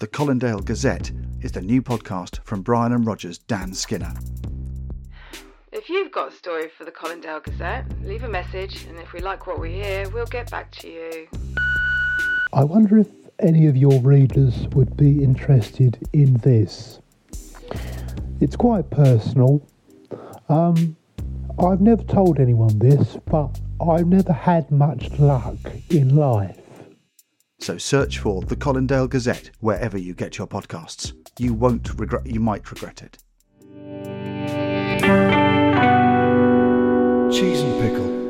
The Colindale Gazette is the new podcast from Brian and Roger's Dan Skinner. If you've got a story for the Colindale Gazette, leave a message, and if we like what we hear, we'll get back to you. I wonder if any of your readers would be interested in this. It's quite personal. Um, I've never told anyone this, but I've never had much luck in life. So search for the Colindale Gazette wherever you get your podcasts. You won't regret. You might regret it. Cheese and pickle.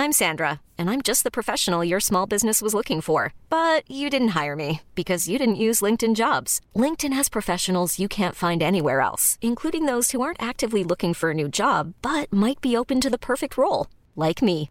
I'm Sandra, and I'm just the professional your small business was looking for. But you didn't hire me because you didn't use LinkedIn jobs. LinkedIn has professionals you can't find anywhere else, including those who aren't actively looking for a new job but might be open to the perfect role, like me.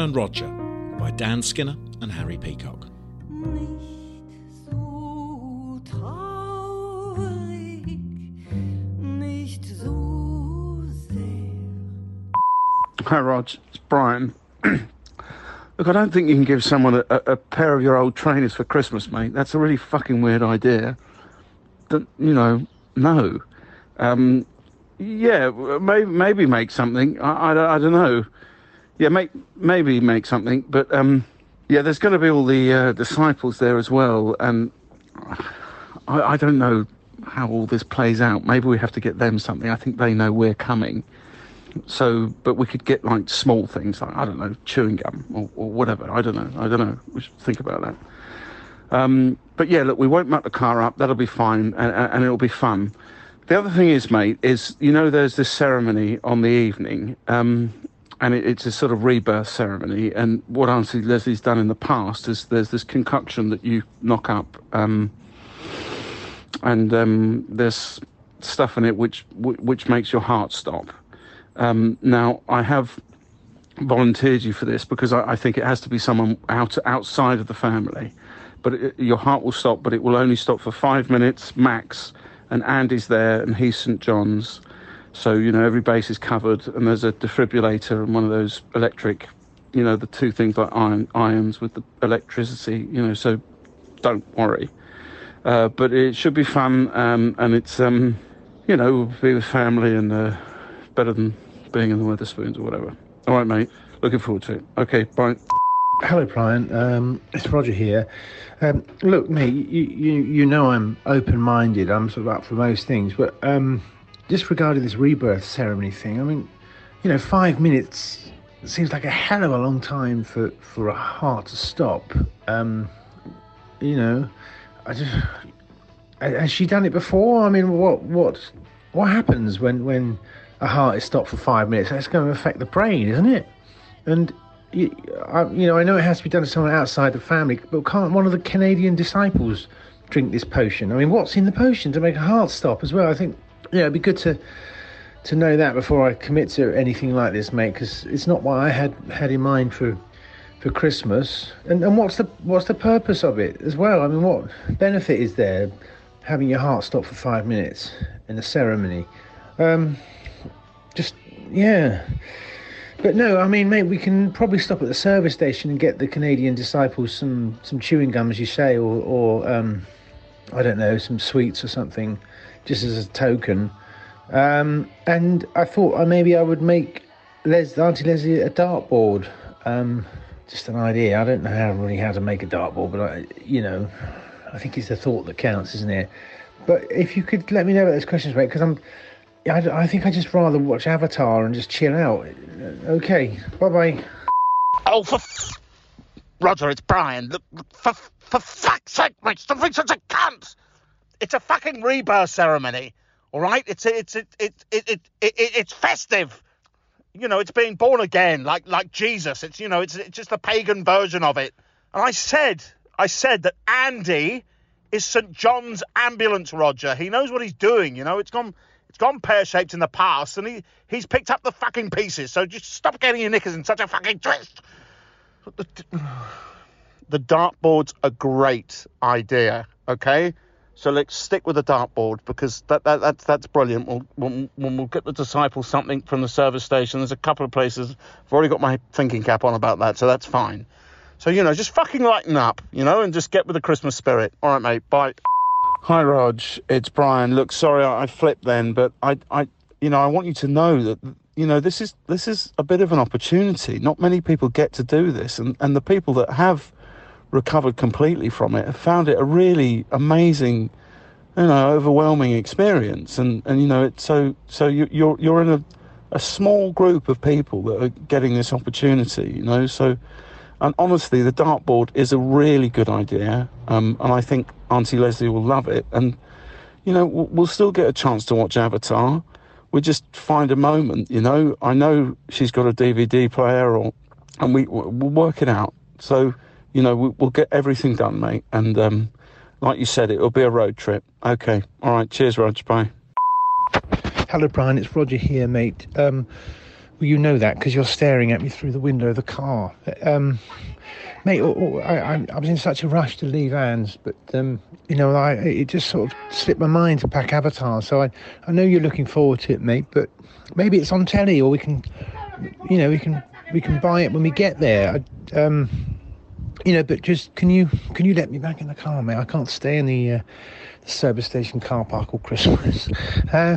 And Roger by Dan Skinner and Harry Peacock. Hi, Rog. It's Brian. Look, I don't think you can give someone a, a, a pair of your old trainers for Christmas, mate. That's a really fucking weird idea. That you know, no. Um, yeah, maybe maybe make something. I, I, I don't know. Yeah, make maybe make something. But um, yeah, there's going to be all the uh, disciples there as well, and I, I don't know how all this plays out. Maybe we have to get them something. I think they know we're coming. So, but we could get like small things like I don't know, chewing gum or, or whatever. I don't know. I don't know. We should think about that. Um, but yeah, look, we won't muck the car up. That'll be fine, and, and it'll be fun. The other thing is, mate, is you know there's this ceremony on the evening, um, and it, it's a sort of rebirth ceremony. And what Auntie Leslie's done in the past is there's this concoction that you knock up, um, and um, there's stuff in it which which makes your heart stop. Um, now, I have volunteered you for this because I, I think it has to be someone out outside of the family. But it, your heart will stop, but it will only stop for five minutes max. And Andy's there, and he's St John's, so you know every base is covered, and there's a defibrillator and one of those electric, you know, the two things like iron ions with the electricity, you know. So don't worry. Uh, but it should be fun, um, and it's um, you know, be with family and uh, better than being in the Wetherspoons or whatever. All right, mate. Looking forward to it. Okay, bye. Hello, Brian. Um, it's Roger here. Um, look, mate, you, you you know I'm open-minded. I'm sort of up for most things, but um, just regarding this rebirth ceremony thing, I mean, you know, five minutes seems like a hell of a long time for for a heart to stop. Um, you know, I just has she done it before? I mean, what what what happens when when a heart is stopped for five minutes? That's going to affect the brain, isn't it? And you, I, you know, I know it has to be done to someone outside the family, but can't one of the Canadian disciples drink this potion? I mean, what's in the potion to make a heart stop as well? I think, yeah, it'd be good to to know that before I commit to anything like this, mate, because it's not what I had had in mind for for Christmas. And and what's the what's the purpose of it as well? I mean, what benefit is there having your heart stop for five minutes in a ceremony? Um, just yeah. But no, I mean, mate, we can probably stop at the service station and get the Canadian disciples some some chewing gum, as you say, or or um, I don't know, some sweets or something, just as a token. Um, and I thought uh, maybe I would make Les, Auntie Leslie a dartboard um, just an idea. I don't know how really how to make a dartboard, but I, you know, I think it's the thought that counts, isn't it? But if you could let me know about those questions, mate, because I'm, I, I think I just rather watch Avatar and just chill out. Okay, bye bye. Oh, for f- Roger, it's Brian. Look, for for fuck's sake, mate, stop being such a cunt. It's a fucking rebirth ceremony, all right? It's it's it it it it, it, it it's festive. You know, it's being born again, like like Jesus. It's you know, it's it's just a pagan version of it. And I said, I said that Andy is St John's ambulance, Roger. He knows what he's doing. You know, it's gone it's gone pear shaped in the past, and he he's picked up the fucking pieces. So just stop getting your knickers in such a fucking twist. The, the dartboard's a great idea, okay? So let's stick with the dartboard because that, that that's that's brilliant. We'll, we'll we'll get the disciples something from the service station. There's a couple of places. I've already got my thinking cap on about that, so that's fine. So you know, just fucking lighten up, you know, and just get with the Christmas spirit. All right, mate. Bye. Hi, Rog. It's Brian. Look, sorry I flipped then, but I I you know I want you to know that you know this is this is a bit of an opportunity. Not many people get to do this, and and the people that have recovered completely from it have found it a really amazing you know overwhelming experience. And and you know it's so so you, you're you're in a a small group of people that are getting this opportunity you know. So and honestly the dartboard is a really good idea um, and I think Auntie Leslie will love it. And you know we'll, we'll still get a chance to watch Avatar. We just find a moment you know. I know she's got a DVD player or and we we'll work it out. So you know, we, we'll get everything done, mate. And um, like you said, it'll be a road trip. Okay. All right. Cheers, Rog. Bye. Hello, Brian. It's Roger here, mate. Um, well, you know that because you're staring at me through the window of the car. Um, mate, oh, oh, I, I, I was in such a rush to leave Anne's, but um, you know, I, it just sort of slipped my mind to pack Avatar. So I, I know you're looking forward to it, mate. But maybe it's on telly, or we can, you know, we can we can buy it when we get there. I, um, you know, but just can you can you let me back in the car, mate? I can't stay in the, uh, the service station car park all Christmas. Uh,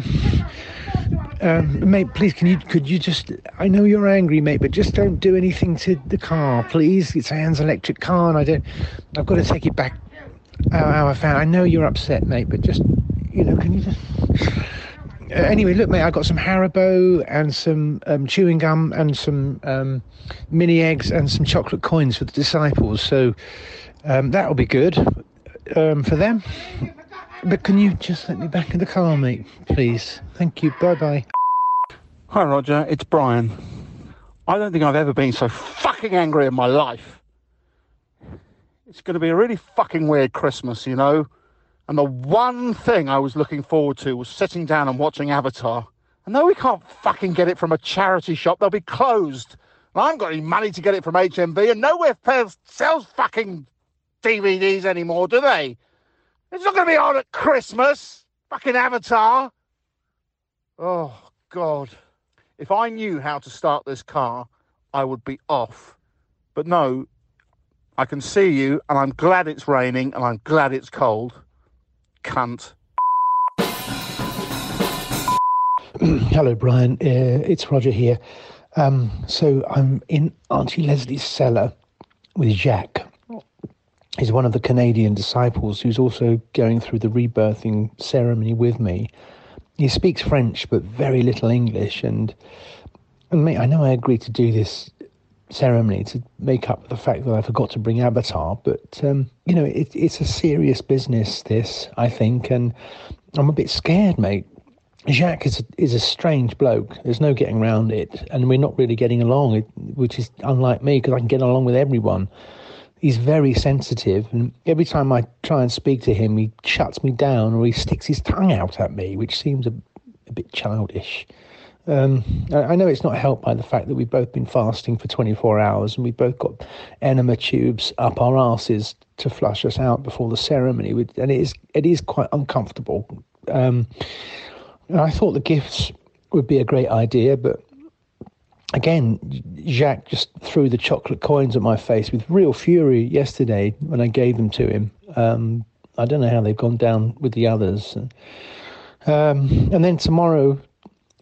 um, mate, please, can you could you just? I know you're angry, mate, but just don't do anything to the car, please. It's Anne's electric car, and I don't. I've got to take it back. How, I found. I know you're upset, mate, but just you know, can you just? Uh, anyway, look, mate, I got some Haribo and some um, chewing gum and some um, mini eggs and some chocolate coins for the disciples. So um, that'll be good um, for them. But can you just let me back in the car, mate, please? Thank you. Bye bye. Hi, Roger. It's Brian. I don't think I've ever been so fucking angry in my life. It's going to be a really fucking weird Christmas, you know? And the one thing I was looking forward to was sitting down and watching Avatar. And though we can't fucking get it from a charity shop, they'll be closed. And I haven't got any money to get it from HMV, and nowhere sells, sells fucking DVDs anymore, do they? It's not going to be on at Christmas. Fucking Avatar. Oh, God. If I knew how to start this car, I would be off. But no, I can see you, and I'm glad it's raining, and I'm glad it's cold. Cunt. Hello, Brian. Uh, it's Roger here. Um, so I'm in Auntie Leslie's cellar with Jacques. He's one of the Canadian disciples who's also going through the rebirthing ceremony with me. He speaks French but very little English, and and mate, I know I agreed to do this ceremony to make up for the fact that I forgot to bring Avatar, but um, you know, it, it's a serious business. This, I think, and I'm a bit scared, mate. Jacques is a, is a strange bloke. There's no getting around it, and we're not really getting along, which is unlike me because I can get along with everyone. He's very sensitive, and every time I try and speak to him, he shuts me down or he sticks his tongue out at me, which seems a, a bit childish. Um, I know it's not helped by the fact that we've both been fasting for 24 hours and we've both got enema tubes up our asses to flush us out before the ceremony, and it is it is quite uncomfortable. Um, I thought the gifts would be a great idea, but again, Jacques just threw the chocolate coins at my face with real fury yesterday when I gave them to him. Um, I don't know how they've gone down with the others. Um, and then tomorrow,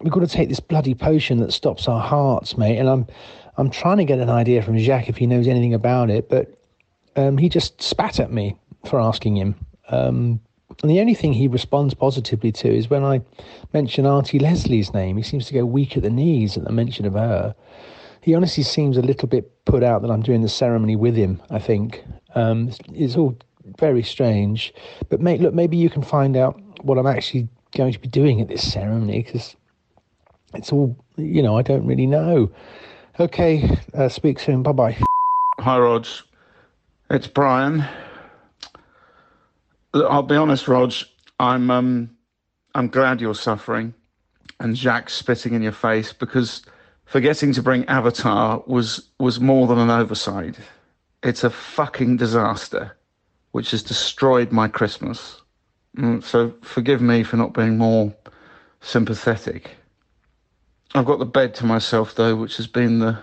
we've got to take this bloody potion that stops our hearts, mate. And I'm, I'm trying to get an idea from Jacques if he knows anything about it, but um, he just spat at me for asking him. Um, and the only thing he responds positively to is when I mention Auntie Leslie's name. He seems to go weak at the knees at the mention of her. He honestly seems a little bit put out that I'm doing the ceremony with him, I think. Um, it's, it's all very strange. But, mate, look, maybe you can find out what I'm actually going to be doing at this ceremony because it's all, you know, I don't really know. Okay, uh, speak soon. Bye bye. Hi, Rog. It's Brian. I'll be honest, Rog. I'm um, I'm glad you're suffering, and Jacques spitting in your face because forgetting to bring Avatar was was more than an oversight. It's a fucking disaster, which has destroyed my Christmas. Mm, So forgive me for not being more sympathetic. I've got the bed to myself though, which has been the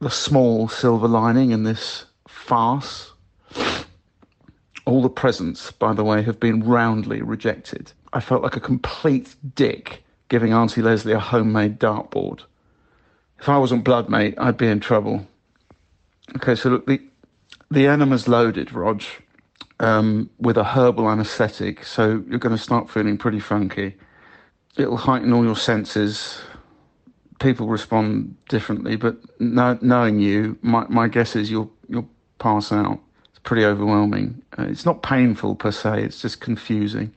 the small silver lining in this farce. All the presents, by the way, have been roundly rejected. I felt like a complete dick giving Auntie Leslie a homemade dartboard. If I wasn't blood mate, I'd be in trouble. Okay, so look, the the enema's loaded, Rog, um, with a herbal anaesthetic, so you're going to start feeling pretty funky. It'll heighten all your senses. People respond differently, but know, knowing you, my, my guess is you'll you'll pass out. It's pretty overwhelming. Uh, it's not painful per se; it's just confusing.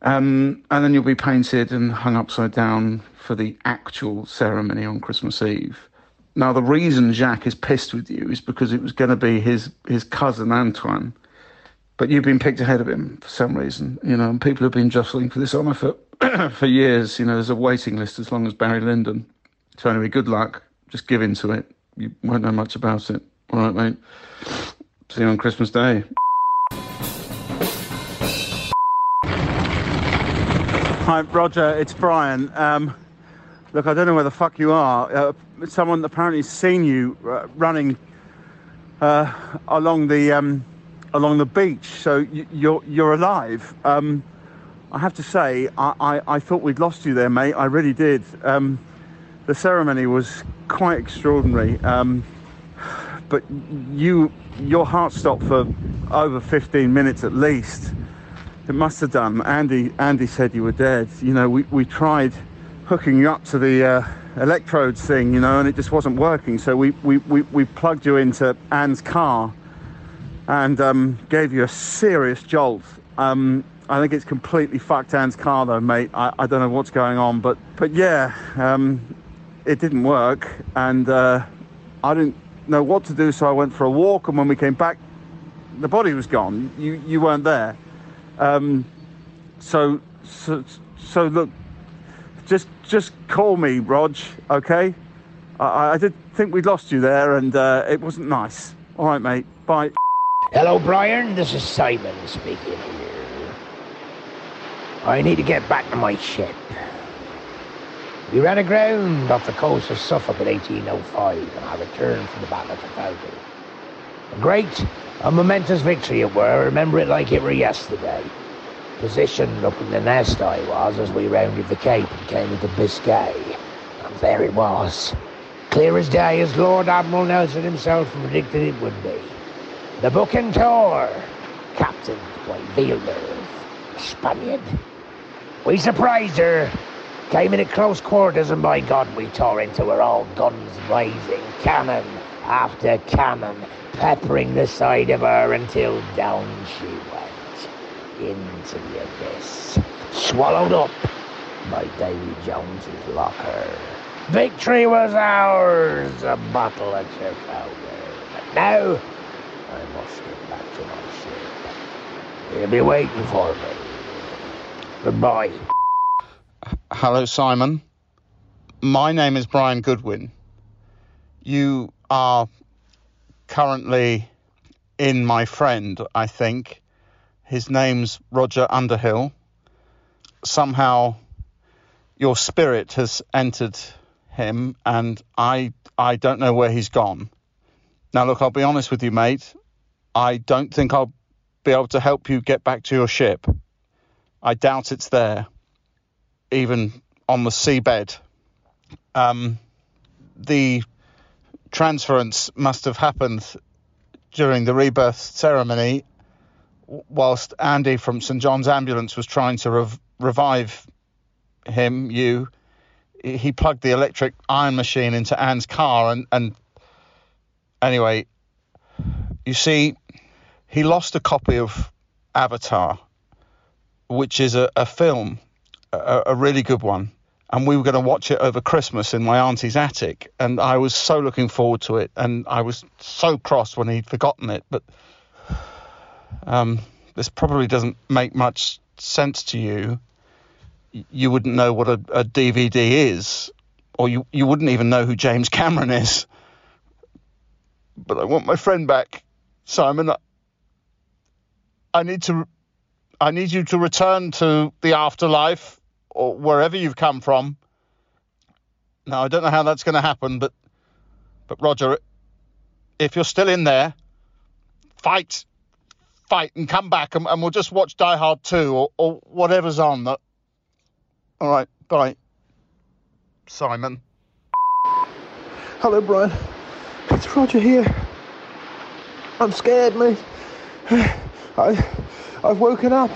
Um, and then you'll be painted and hung upside down for the actual ceremony on Christmas Eve. Now, the reason Jacques is pissed with you is because it was going to be his his cousin Antoine, but you've been picked ahead of him for some reason. You know, and people have been jostling for this honour for for years. You know, there's a waiting list as long as Barry Lyndon. So anyway, good luck. Just give in to it. You won't know much about it. All right, mate. See you on Christmas Day. Hi, Roger. It's Brian. Um, look, I don't know where the fuck you are. Uh, someone apparently seen you uh, running uh, along the um, along the beach, so y- you're you're alive. Um, I have to say, I, I, I thought we'd lost you there, mate. I really did. Um, the ceremony was quite extraordinary, um, but you your heart stopped for over 15 minutes at least. It must have done. Andy Andy said you were dead. You know, we, we tried hooking you up to the uh, electrodes thing, you know, and it just wasn't working. So we, we, we, we plugged you into Anne's car and um, gave you a serious jolt. Um, I think it's completely fucked Anne's car though, mate. I, I don't know what's going on, but but yeah, um, it didn't work, and uh, I didn't know what to do, so I went for a walk. And when we came back, the body was gone. You you weren't there. Um, so so so look, just just call me, Rog. Okay. I, I did think we'd lost you there, and uh, it wasn't nice. All right, mate. Bye. Hello, Brian. This is Simon speaking here. I need to get back to my ship. We ran aground off the coast of Suffolk in 1805 and I returned from the Battle of Trafalgar. A great, a momentous victory it were. I remember it like it were yesterday. Positioned up in the nest I was as we rounded the Cape and came into Biscay. And there it was. Clear as day as Lord Admiral Nelson himself predicted it would be. The Bucentaur, captained by Villeneuve, a Spaniard. We surprised her, came in at close quarters, and by God, we tore into her, all guns blazing, cannon after cannon, peppering the side of her until down she went into the abyss, swallowed up by Davy Jones's locker. Victory was ours, a battle at Trafalgar. But now, I must get back to my ship. He'll be waiting for me. Goodbye. Hello, Simon. My name is Brian Goodwin. You are currently in my friend, I think. His name's Roger Underhill. Somehow your spirit has entered him, and I I don't know where he's gone. Now, look, I'll be honest with you, mate. I don't think I'll be able to help you get back to your ship. I doubt it's there even on the seabed. Um, the transference must have happened during the rebirth ceremony, whilst Andy from St John's Ambulance was trying to rev- revive him, you. He plugged the electric iron machine into Anne's car, and, and anyway, you see, he lost a copy of Avatar, which is a, a film, a, a really good one. And we were going to watch it over Christmas in my auntie's attic. And I was so looking forward to it. And I was so cross when he'd forgotten it. But um, this probably doesn't make much sense to you. You wouldn't know what a, a DVD is, or you, you wouldn't even know who James Cameron is. But I want my friend back, Simon. I- I need to I need you to return to the afterlife or wherever you've come from. Now I don't know how that's going to happen, but but Roger, if you're still in there, fight, fight, and come back, and, and we'll just watch Die Hard 2 or, or whatever's on. That. All right, bye, Simon. Hello, Brian. It's Roger here. I'm scared, mate. I, I've woken up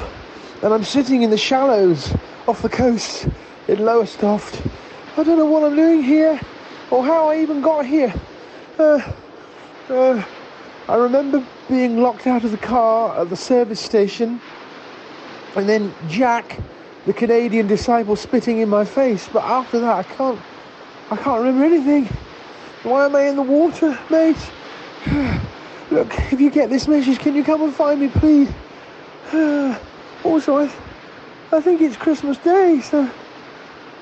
and I'm sitting in the shallows off the coast in Lowestoft. I don't know what I'm doing here or how I even got here. Uh, uh, I remember being locked out of the car at the service station and then Jack, the Canadian disciple, spitting in my face. But after that, I can't, I can't remember anything. Why am I in the water, mate? Look, if you get this message, can you come and find me, please? also, I, I think it's Christmas Day, so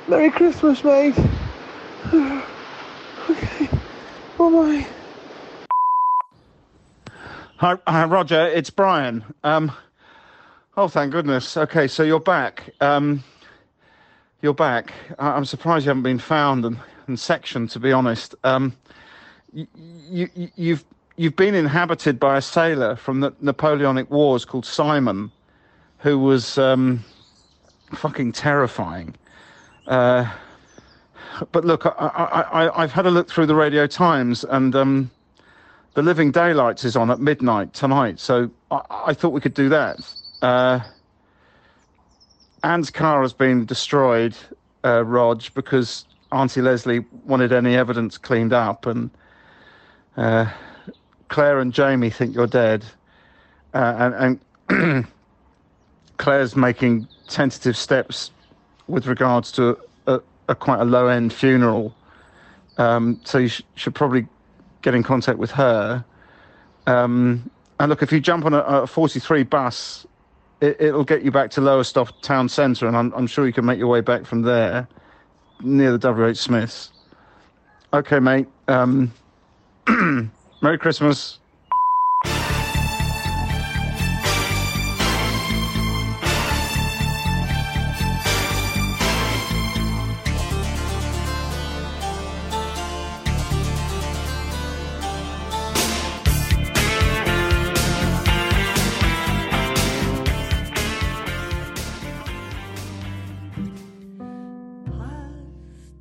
Merry Christmas, mate. okay, bye bye. Hi, hi, Roger. It's Brian. Um, oh, thank goodness. Okay, so you're back. Um, you're back. I- I'm surprised you haven't been found and, and sectioned. To be honest, um, you, you've you've been inhabited by a sailor from the Napoleonic Wars called Simon, who was um, fucking terrifying. Uh, but look, I, I've had a look through the Radio Times, and um, the Living Daylights is on at midnight tonight, so I, I thought we could do that. Uh, Anne's car has been destroyed, uh, Rog, because Auntie Leslie wanted any evidence cleaned up, and uh, Claire and Jamie think you're dead, uh, and, and Claire's making tentative steps with regards to a, a quite a low end funeral. Um, so you sh- should probably get in contact with her. Um, and look, if you jump on a, a 43 bus, it, it'll get you back to Lowestoft town centre, and I'm, I'm sure you can make your way back from there, near the WH Smiths. Okay, mate. Um, Merry Christmas.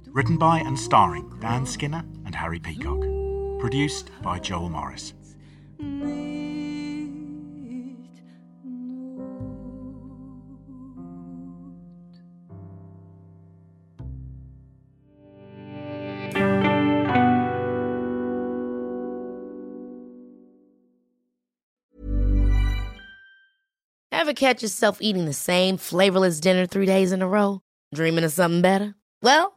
Written by and starring Dan Skinner and Harry Peacock. Produced by Joel Morris. Ever catch yourself eating the same flavorless dinner three days in a row? Dreaming of something better? Well,